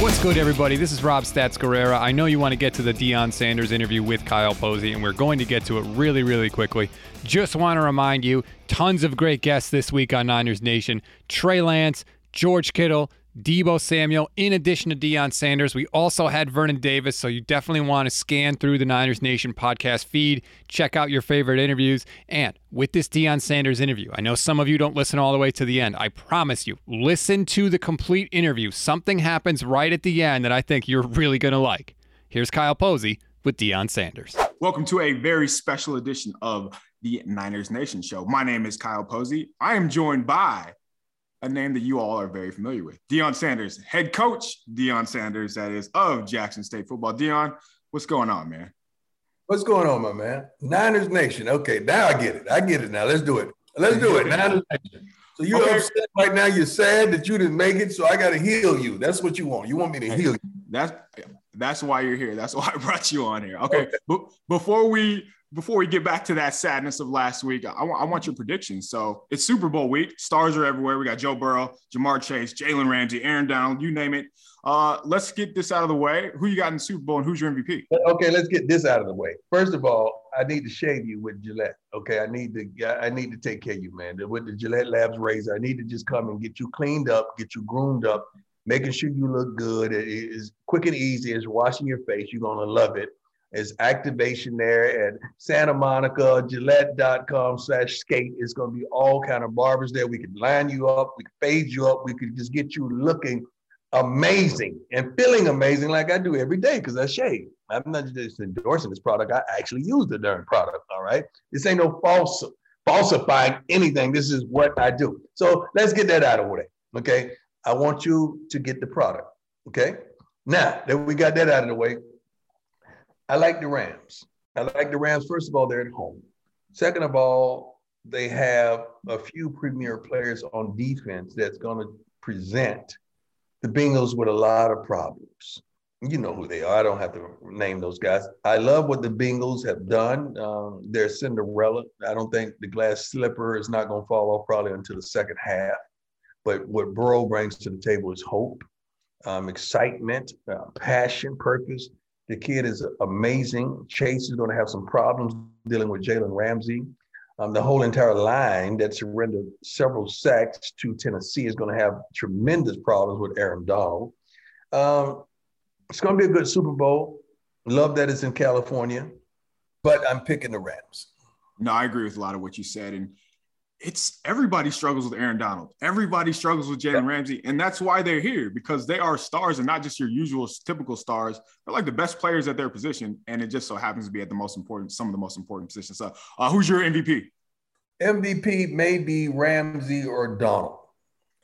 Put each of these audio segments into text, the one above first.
What's good, everybody? This is Rob Stats Guerrera. I know you want to get to the Deion Sanders interview with Kyle Posey, and we're going to get to it really, really quickly. Just want to remind you tons of great guests this week on Niners Nation Trey Lance, George Kittle, Deebo Samuel, in addition to Deion Sanders. We also had Vernon Davis, so you definitely want to scan through the Niners Nation podcast feed, check out your favorite interviews. And with this Deion Sanders interview, I know some of you don't listen all the way to the end. I promise you, listen to the complete interview. Something happens right at the end that I think you're really going to like. Here's Kyle Posey with Deion Sanders. Welcome to a very special edition of the Niners Nation show. My name is Kyle Posey. I am joined by a name that you all are very familiar with. Deion Sanders, head coach Deion Sanders, that is, of Jackson State football. Deion, what's going on, man? What's going on, my man? Niners Nation. Okay, now I get it. I get it now. Let's do it. Let's do it. Niners Nation. So you're okay. upset right now. You're sad that you didn't make it. So I got to heal you. That's what you want. You want me to heal you. That's that's why you're here. That's why I brought you on here. Okay. okay. But before we before we get back to that sadness of last week, I, w- I want your predictions. So it's Super Bowl week. Stars are everywhere. We got Joe Burrow, Ja'Marr Chase, Jalen Ramsey, Aaron Donald, you name it. Uh, let's get this out of the way. Who you got in the Super Bowl and who's your MVP? Okay, let's get this out of the way. First of all, I need to shave you with Gillette. Okay, I need to I need to take care of you, man. With the Gillette Labs razor, I need to just come and get you cleaned up, get you groomed up, making sure you look good. It is quick and easy It's washing your face. You're gonna love it. There's activation there at Santa Monica, Gillette.com slash skate. It's going to be all kind of barbers there. We can line you up. We could fade you up. We could just get you looking amazing and feeling amazing like I do every day because I shave. I'm not just endorsing this product. I actually use the darn product. All right. This ain't no false falsifying anything. This is what I do. So let's get that out of the way. Okay. I want you to get the product. Okay. Now that we got that out of the way, I like the Rams. I like the Rams. First of all, they're at home. Second of all, they have a few premier players on defense that's going to present the Bengals with a lot of problems. You know who they are. I don't have to name those guys. I love what the Bengals have done. Um, they're Cinderella. I don't think the glass slipper is not going to fall off probably until the second half. But what Burrow brings to the table is hope, um, excitement, uh, passion, purpose. The kid is amazing. Chase is going to have some problems dealing with Jalen Ramsey. Um, the whole entire line that surrendered several sacks to Tennessee is going to have tremendous problems with Aaron Donald. Um, it's going to be a good Super Bowl. Love that it's in California, but I'm picking the Rams. No, I agree with a lot of what you said. And it's everybody struggles with Aaron Donald. Everybody struggles with Jalen yeah. Ramsey, and that's why they're here because they are stars and not just your usual typical stars. They're like the best players at their position, and it just so happens to be at the most important, some of the most important positions. So, uh, who's your MVP? MVP may be Ramsey or Donald.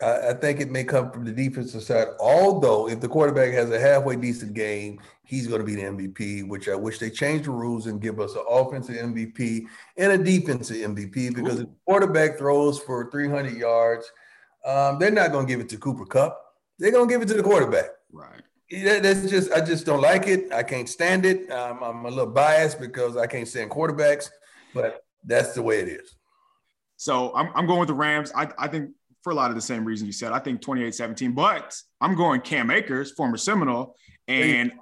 I, I think it may come from the defensive side. Although, if the quarterback has a halfway decent game, he's going to be the MVP. Which I wish they change the rules and give us an offensive MVP and a defensive MVP because Ooh. if the quarterback throws for 300 yards, um, they're not going to give it to Cooper Kupp. They're going to give it to the quarterback. Right. That's just I just don't like it. I can't stand it. Um, I'm a little biased because I can't stand quarterbacks, but that's the way it is. So I'm, I'm going with the Rams. I, I think for a lot of the same reasons you said. I think 28 17, but I'm going Cam Akers, former Seminole. And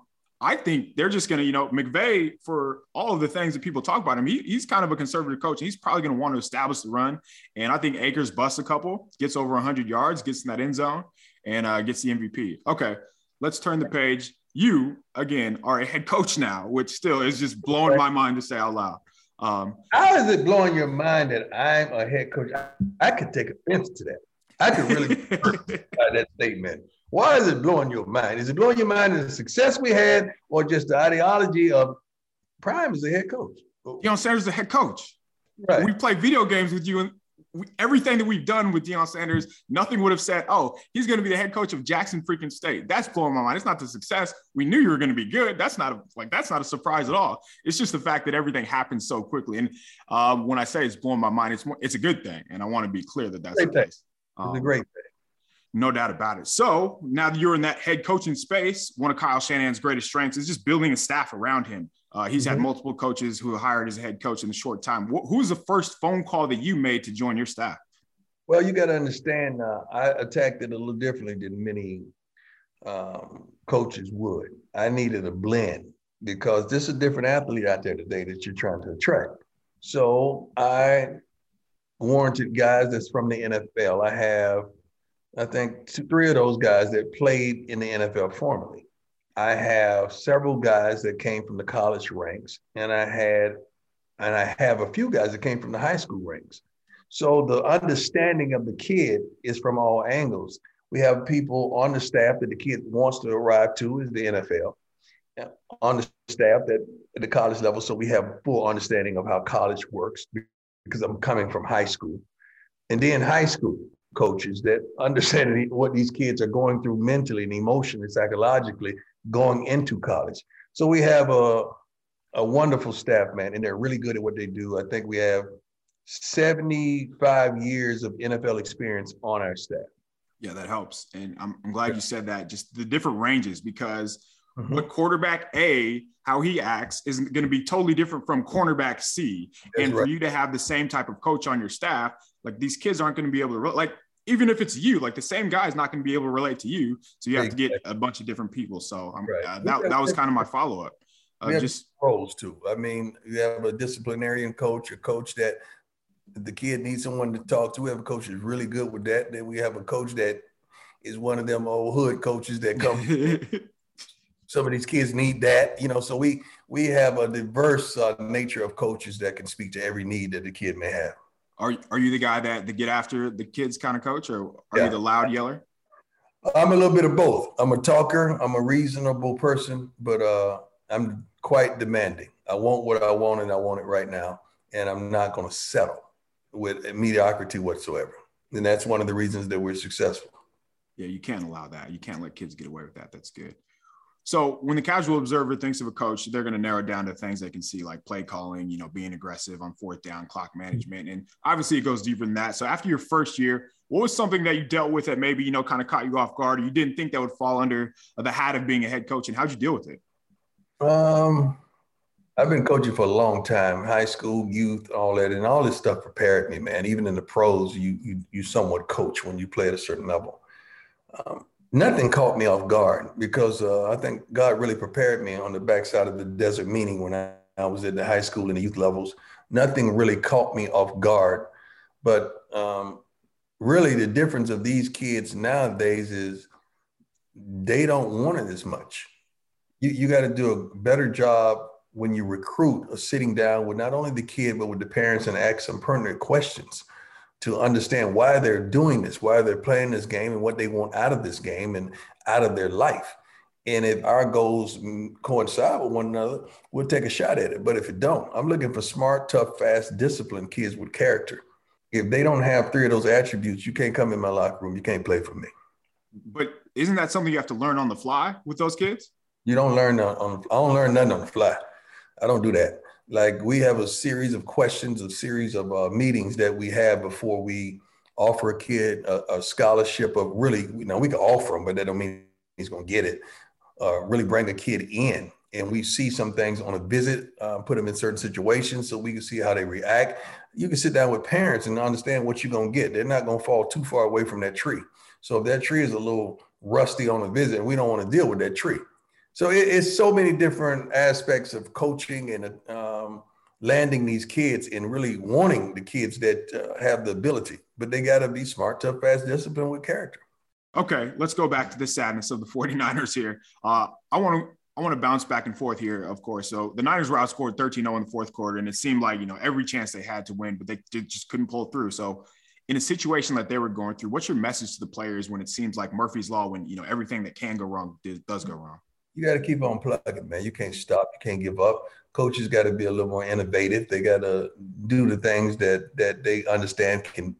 I think they're just going to, you know, McVay, for all of the things that people talk about him, he, he's kind of a conservative coach. And he's probably going to want to establish the run. And I think Akers busts a couple, gets over 100 yards, gets in that end zone, and uh, gets the MVP. Okay, let's turn the page. You, again, are a head coach now, which still is just blowing my mind to say out loud. Um, How is it blowing your mind that I'm a head coach? I, I could take offense to that. I could really by that statement. Why is it blowing your mind? Is it blowing your mind in the success we had, or just the ideology of Prime as a head coach? Deion Sanders is the head coach. Right. We play video games with you, and we, everything that we've done with Deion Sanders, nothing would have said, "Oh, he's going to be the head coach of Jackson freaking State." That's blowing my mind. It's not the success. We knew you were going to be good. That's not a, like that's not a surprise at all. It's just the fact that everything happened so quickly. And um, when I say it's blowing my mind, it's more, it's a good thing, and I want to be clear that that's Great the case. Um, it's a great thing. No doubt about it. So now that you're in that head coaching space, one of Kyle Shanahan's greatest strengths is just building a staff around him. Uh, he's mm-hmm. had multiple coaches who hired as a head coach in a short time. Wh- who was the first phone call that you made to join your staff? Well, you got to understand, uh, I attacked it a little differently than many um, coaches would. I needed a blend because this is a different athlete out there today that you're trying to attract. So I warranted guys that's from the NFL. I have, I think, two, three of those guys that played in the NFL formerly. I have several guys that came from the college ranks, and I had, and I have a few guys that came from the high school ranks. So the understanding of the kid is from all angles. We have people on the staff that the kid wants to arrive to is the NFL on the staff that at the college level, so we have full understanding of how college works because I'm coming from high school, and then high school coaches that understand what these kids are going through mentally and emotionally, psychologically going into college. So we have a a wonderful staff, man, and they're really good at what they do. I think we have 75 years of NFL experience on our staff. Yeah, that helps. And I'm, I'm glad you said that, just the different ranges, because mm-hmm. what quarterback A, how he acts, is going to be totally different from cornerback C. That's and right. for you to have the same type of coach on your staff, like these kids aren't going to be able to, like, even if it's you, like the same guy is not going to be able to relate to you. So you have exactly. to get a bunch of different people. So right. uh, that, that was kind of my follow up. Uh, just roles too. I mean, you have a disciplinarian coach, a coach that the kid needs someone to talk to. We have a coach that's really good with that. Then we have a coach that is one of them old hood coaches that come. some of these kids need that, you know. So we we have a diverse uh, nature of coaches that can speak to every need that the kid may have. Are are you the guy that the get after the kids kind of coach, or are yeah. you the loud yeller? I'm a little bit of both. I'm a talker. I'm a reasonable person, but uh, I'm quite demanding. I want what I want, and I want it right now, and I'm not going to settle with mediocrity whatsoever. And that's one of the reasons that we're successful. Yeah, you can't allow that. You can't let kids get away with that. That's good. So when the casual observer thinks of a coach, they're going to narrow down to things they can see, like play calling, you know, being aggressive on fourth down, clock management, and obviously it goes deeper than that. So after your first year, what was something that you dealt with that maybe you know kind of caught you off guard, or you didn't think that would fall under the hat of being a head coach, and how'd you deal with it? Um, I've been coaching for a long time, high school, youth, all that, and all this stuff prepared me, man. Even in the pros, you you you somewhat coach when you play at a certain level. Um, nothing caught me off guard because uh, I think God really prepared me on the backside of the desert meaning when I, I was at the high school and the youth levels. Nothing really caught me off guard, but um, really the difference of these kids nowadays is they don't want it as much. You, you got to do a better job when you recruit of sitting down with not only the kid, but with the parents and ask some pertinent questions to understand why they're doing this, why they're playing this game, and what they want out of this game and out of their life. And if our goals coincide with one another, we'll take a shot at it. But if it don't, I'm looking for smart, tough, fast, disciplined kids with character. If they don't have three of those attributes, you can't come in my locker room. You can't play for me. But isn't that something you have to learn on the fly with those kids? You don't learn on. on I don't learn nothing on the fly. I don't do that. Like we have a series of questions, a series of uh, meetings that we have before we offer a kid a, a, scholarship of really, you know, we can offer him, but that don't mean he's going to get it. Uh, really bring a kid in and we see some things on a visit, uh, put them in certain situations so we can see how they react. You can sit down with parents and understand what you're going to get. They're not going to fall too far away from that tree. So if that tree is a little rusty on a visit, we don't want to deal with that tree. So it, it's so many different aspects of coaching and um, landing these kids and really wanting the kids that uh, have the ability, but they got to be smart, tough, fast, disciplined with character. Okay, let's go back to the sadness of the 49ers here. Uh, I want to I want to bounce back and forth here, of course. So the Niners were outscored 13-0 in the fourth quarter, and it seemed like, you know, every chance they had to win, but they just couldn't pull through. So in a situation that they were going through, what's your message to the players when it seems like Murphy's Law, when, you know, everything that can go wrong does go wrong? You got to keep on plugging, man. You can't stop. You can't give up. Coaches got to be a little more innovative. They got to do the things that that they understand can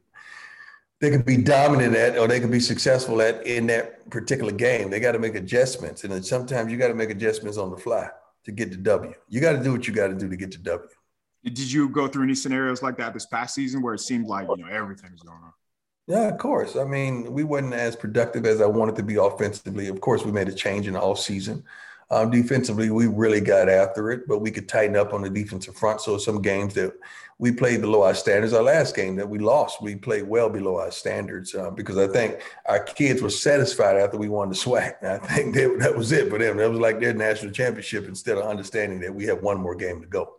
they can be dominant at or they can be successful at in that particular game. They got to make adjustments, and then sometimes you got to make adjustments on the fly to get the W. You got to do what you got to do to get the W. Did you go through any scenarios like that this past season where it seemed like you know everything was going on? Yeah, of course. I mean, we weren't as productive as I wanted to be offensively. Of course, we made a change in the off season. Um, defensively, we really got after it, but we could tighten up on the defensive front. So some games that we played below our standards. Our last game that we lost, we played well below our standards uh, because I think our kids were satisfied after we won the. And I think they, that was it for them. That was like their national championship instead of understanding that we have one more game to go.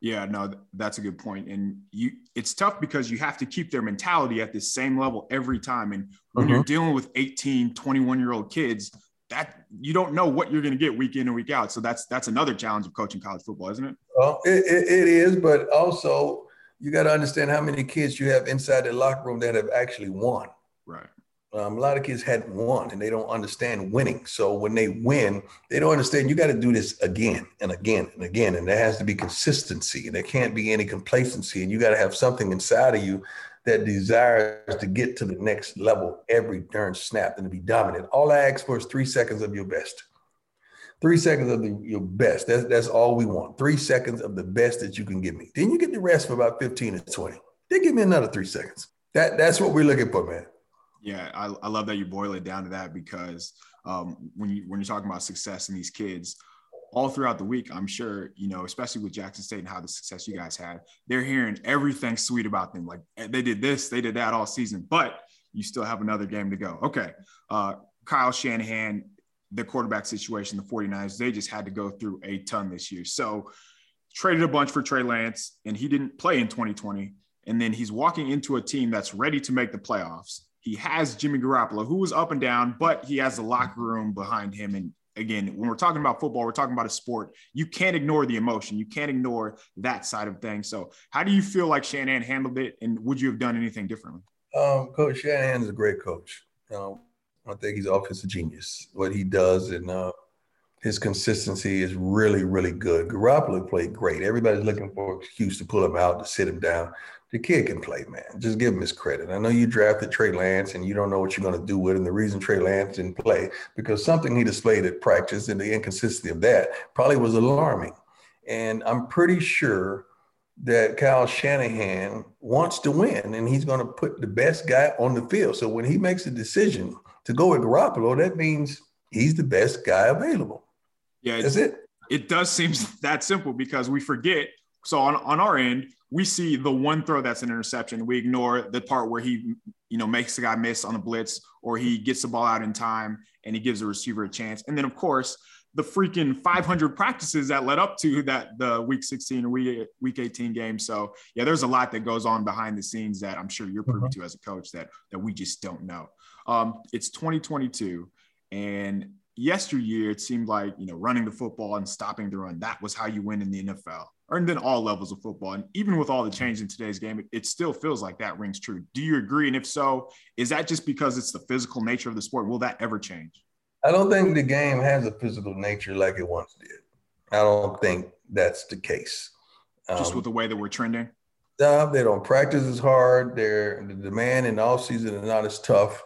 Yeah, no, that's a good point. And you it's tough because you have to keep their mentality at the same level every time. And when mm-hmm. you're dealing with 18, 21 year old kids, that you don't know what you're going to get week in and week out. So that's that's another challenge of coaching college football, isn't it? Well, it, it, it is, but also you got to understand how many kids you have inside the locker room that have actually won. Right. Um, a lot of kids hadn't won and they don't understand winning. So when they win, they don't understand you got to do this again and again and again. And there has to be consistency and there can't be any complacency. And you got to have something inside of you that desires to get to the next level every darn snap and to be dominant. All I ask for is three seconds of your best. Three seconds of the, your best. That's, that's all we want. Three seconds of the best that you can give me. Then you get the rest for about 15 to 20. Then give me another three seconds. That, that's what we're looking for, man. Yeah, I, I love that you boil it down to that because um, when you when you're talking about success in these kids, all throughout the week, I'm sure you know, especially with Jackson State and how the success you guys had, they're hearing everything sweet about them. Like eh, they did this, they did that all season, but you still have another game to go. Okay, uh, Kyle Shanahan, the quarterback situation, the 49ers, they just had to go through a ton this year. So traded a bunch for Trey Lance, and he didn't play in 2020. And then he's walking into a team that's ready to make the playoffs he has Jimmy Garoppolo, who was up and down, but he has the locker room behind him. And again, when we're talking about football, we're talking about a sport. You can't ignore the emotion. You can't ignore that side of things. So, how do you feel like Shanahan handled it, and would you have done anything differently? Um, coach Shanahan is a great coach. Um, I think he's offensive genius. What he does and uh, his consistency is really, really good. Garoppolo played great. Everybody's looking for an excuse to pull him out to sit him down the kid can play, man. Just give him his credit. I know you drafted Trey Lance and you don't know what you're going to do with him. The reason Trey Lance didn't play because something he displayed at practice and the inconsistency of that probably was alarming. And I'm pretty sure that Kyle Shanahan wants to win and he's going to put the best guy on the field. So when he makes a decision to go with Garoppolo, that means he's the best guy available. Yeah, that's it. It does seem that simple because we forget. So on, on our end, we see the one throw that's an interception. We ignore the part where he, you know, makes the guy miss on the blitz or he gets the ball out in time and he gives the receiver a chance. And then, of course, the freaking 500 practices that led up to that the week 16 or week, week 18 game. So yeah, there's a lot that goes on behind the scenes that I'm sure you're privy mm-hmm. to as a coach that that we just don't know. Um, it's 2022, and yesteryear it seemed like you know running the football and stopping the run that was how you win in the NFL and in all levels of football. And even with all the change in today's game, it, it, still feels like that rings true. Do you agree? And if so, is that just because it's the physical nature of the sport? Will that ever change? I don't think the game has a physical nature like it once did. I don't think that's the case. Just um, with the way that we're trending? Uh, they don't practice as hard. They're, the demand in the offseason is not as tough.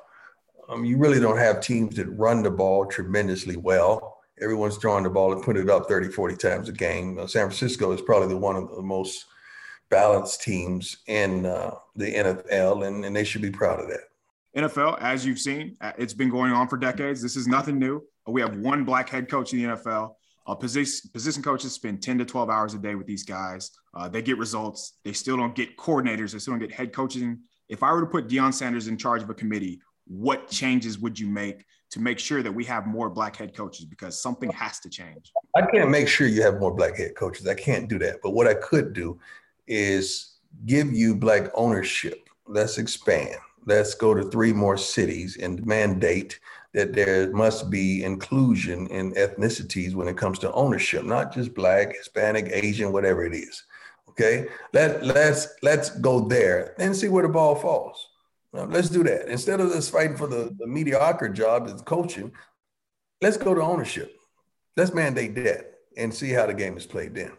Um, you really don't have teams that run the ball tremendously well everyone's throwing the ball and put it up 30, 40 times a game. Uh, San Francisco is probably the one of the most balanced teams in uh, the NFL, and, and they should be proud of that. NFL, as you've seen, uh, it's been going on for decades. This is nothing new. We have one black head coach in the NFL. Uh, position, position coaches spend 10 to 12 hours a day with these guys. Uh, they get results. They still don't get coordinators. They still don't get head coaching. If I were to put Deion Sanders in charge of a committee, what changes would you make to make sure that we have more black head coaches because something has to change. I can't make sure you have more black head coaches. I can't do that. But what I could do is give you black ownership. Let's expand. Let's go to three more cities and mandate that there must be inclusion in ethnicities when it comes to ownership, not just black, Hispanic, Asian, whatever it is. Okay. Let let's let's go there and see where the ball falls. Now, let's do that. Instead of us fighting for the, the mediocre job as coaching, let's go to ownership. Let's mandate that and see how the game is played then.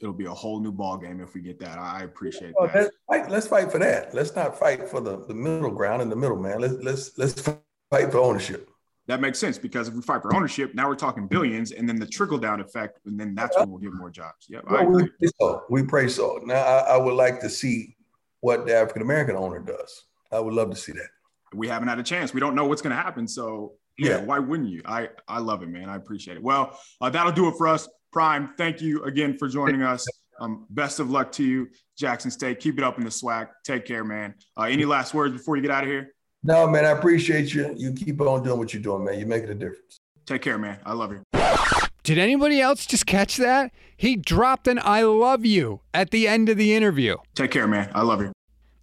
It'll be a whole new ball game if we get that. I appreciate oh, that. Let's fight, let's fight for that. Let's not fight for the, the middle ground and the middle man. Let's let's let's fight for ownership. That makes sense because if we fight for ownership, now we're talking billions, and then the trickle down effect, and then that's when we'll get more jobs. Yeah, well, we pray so. We pray so. Now I, I would like to see what the African American owner does. I would love to see that. We haven't had a chance. We don't know what's going to happen. So Yeah, yeah, why wouldn't you? I I love it, man. I appreciate it. Well, uh, that'll do it for us. Prime, thank you again for joining us. Um, best of luck to you, Jackson State. Keep it up in the swag. Take care, man. Uh, any last words before you get out of here? No, man. I appreciate you. You keep on doing what you're doing, man. You're making a difference. Take care, man. I love you. Did anybody else just catch that? He dropped an I love you at the end of the interview. Take care, man. I love you.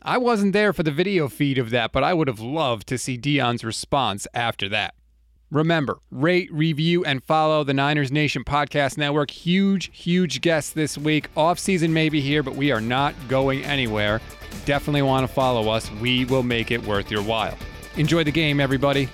I wasn't there for the video feed of that, but I would have loved to see Deion's response after that. Remember, rate, review, and follow the Niners Nation Podcast Network. Huge, huge guests this week. Off season may be here, but we are not going anywhere. Definitely want to follow us. We will make it worth your while. Enjoy the game, everybody.